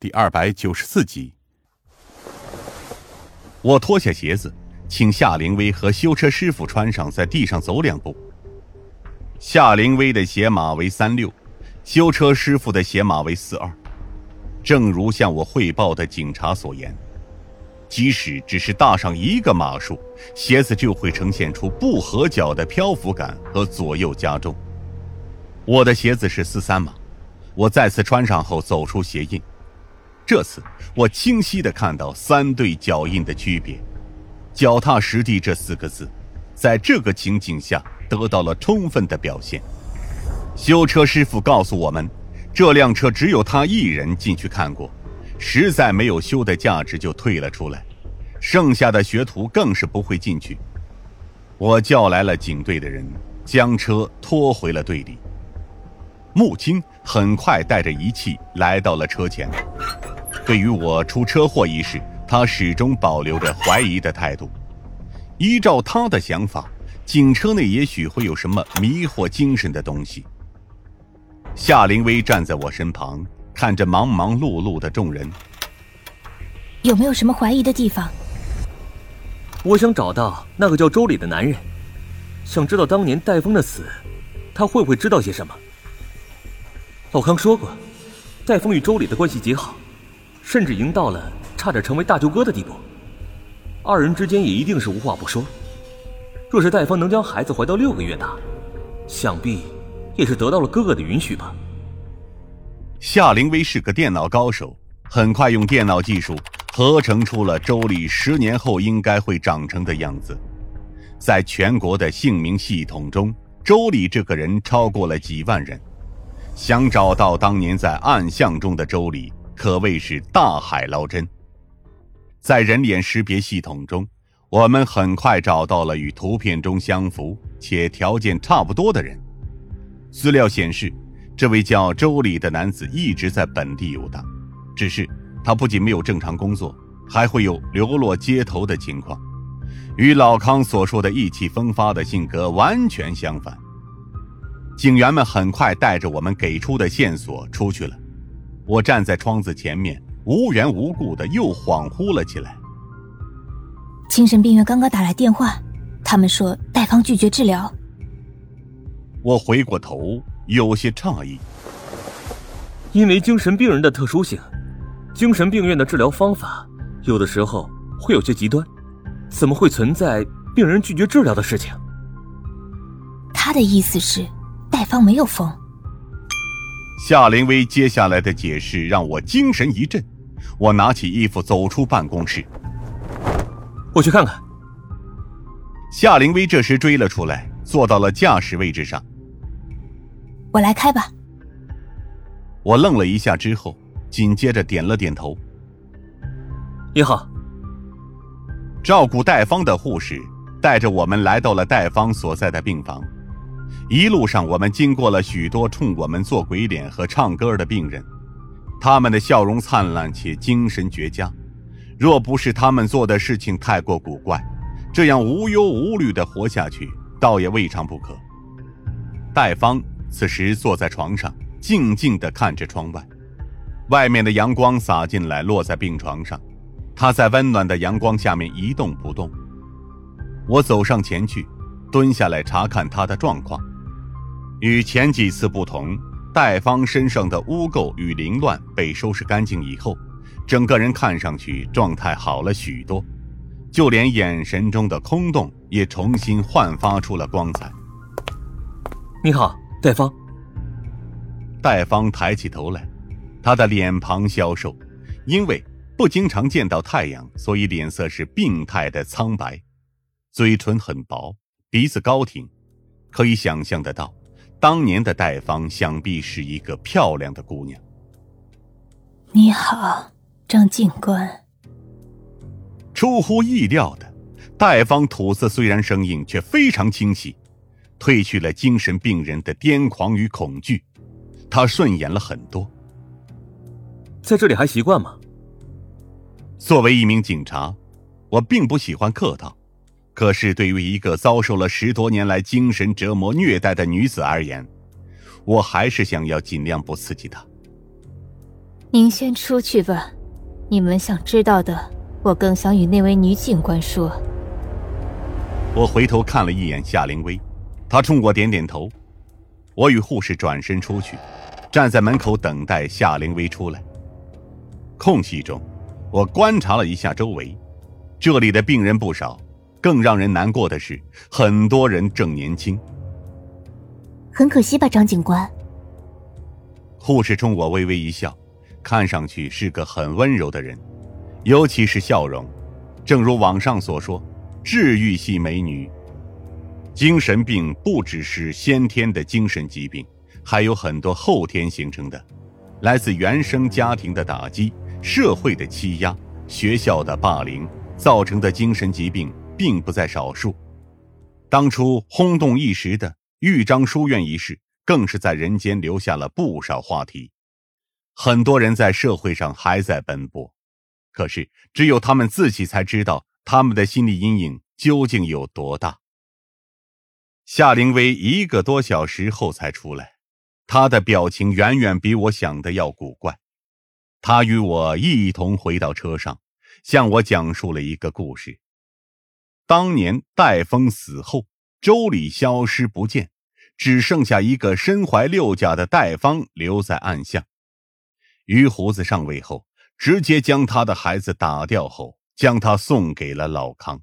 第二百九十四集。我脱下鞋子，请夏灵薇和修车师傅穿上，在地上走两步。夏灵薇的鞋码为三六，修车师傅的鞋码为四二。正如向我汇报的警察所言，即使只是大上一个码数，鞋子就会呈现出不合脚的漂浮感和左右加重。我的鞋子是四三码，我再次穿上后走出鞋印。这次我清晰地看到三对脚印的区别，“脚踏实地”这四个字，在这个情景下得到了充分的表现。修车师傅告诉我们，这辆车只有他一人进去看过，实在没有修的价值就退了出来，剩下的学徒更是不会进去。我叫来了警队的人，将车拖回了队里。木青很快带着仪器来到了车前。对于我出车祸一事，他始终保留着怀疑的态度。依照他的想法，警车内也许会有什么迷惑精神的东西。夏灵薇站在我身旁，看着忙忙碌碌的众人，有没有什么怀疑的地方？我想找到那个叫周礼的男人，想知道当年戴峰的死，他会不会知道些什么？老康说过，戴峰与周礼的关系极好。甚至已经到了差点成为大舅哥的地步，二人之间也一定是无话不说。若是戴峰能将孩子怀到六个月大，想必也是得到了哥哥的允许吧。夏灵薇是个电脑高手，很快用电脑技术合成出了周礼十年后应该会长成的样子。在全国的姓名系统中，周礼这个人超过了几万人。想找到当年在暗巷中的周礼。可谓是大海捞针。在人脸识别系统中，我们很快找到了与图片中相符且条件差不多的人。资料显示，这位叫周礼的男子一直在本地游荡，只是他不仅没有正常工作，还会有流落街头的情况，与老康所说的意气风发的性格完全相反。警员们很快带着我们给出的线索出去了。我站在窗子前面，无缘无故的又恍惚了起来。精神病院刚刚打来电话，他们说戴芳拒绝治疗。我回过头，有些诧异。因为精神病人的特殊性，精神病院的治疗方法有的时候会有些极端，怎么会存在病人拒绝治疗的事情？他的意思是，戴芳没有疯。夏灵薇接下来的解释让我精神一振，我拿起衣服走出办公室。我去看看。夏灵薇这时追了出来，坐到了驾驶位置上。我来开吧。我愣了一下之后，紧接着点了点头。你好。照顾戴芳的护士带着我们来到了戴芳所在的病房。一路上，我们经过了许多冲我们做鬼脸和唱歌的病人，他们的笑容灿烂且精神绝佳。若不是他们做的事情太过古怪，这样无忧无虑地活下去，倒也未尝不可。戴芳此时坐在床上，静静地看着窗外，外面的阳光洒进来，落在病床上，他在温暖的阳光下面一动不动。我走上前去，蹲下来查看他的状况。与前几次不同，戴芳身上的污垢与凌乱被收拾干净以后，整个人看上去状态好了许多，就连眼神中的空洞也重新焕发出了光彩。你好，戴芳。戴芳抬起头来，他的脸庞消瘦，因为不经常见到太阳，所以脸色是病态的苍白，嘴唇很薄，鼻子高挺，可以想象得到。当年的戴芳想必是一个漂亮的姑娘。你好，张警官。出乎意料的，戴芳吐字虽然生硬，却非常清晰，褪去了精神病人的癫狂与恐惧，他顺眼了很多。在这里还习惯吗？作为一名警察，我并不喜欢客套。可是，对于一个遭受了十多年来精神折磨虐待的女子而言，我还是想要尽量不刺激她。您先出去吧，你们想知道的，我更想与那位女警官说。我回头看了一眼夏灵薇，她冲我点点头。我与护士转身出去，站在门口等待夏灵薇出来。空隙中，我观察了一下周围，这里的病人不少，更让人难过的是，很多人正年轻。很可惜吧，张警官。护士冲我微微一笑。看上去是个很温柔的人，尤其是笑容。正如网上所说，治愈系美女。精神病不只是先天的精神疾病，还有很多后天形成的，来自原生家庭的打击、社会的欺压、学校的霸凌造成的精神疾病，并不在少数。当初轰动一时的豫章书院一事，更是在人间留下了不少话题。很多人在社会上还在奔波，可是只有他们自己才知道他们的心理阴影究竟有多大。夏灵薇一个多小时后才出来，她的表情远远比我想的要古怪。她与我一同回到车上，向我讲述了一个故事：当年戴峰死后，周礼消失不见，只剩下一个身怀六甲的戴方留在暗巷。于胡子上位后，直接将他的孩子打掉后，将他送给了老康。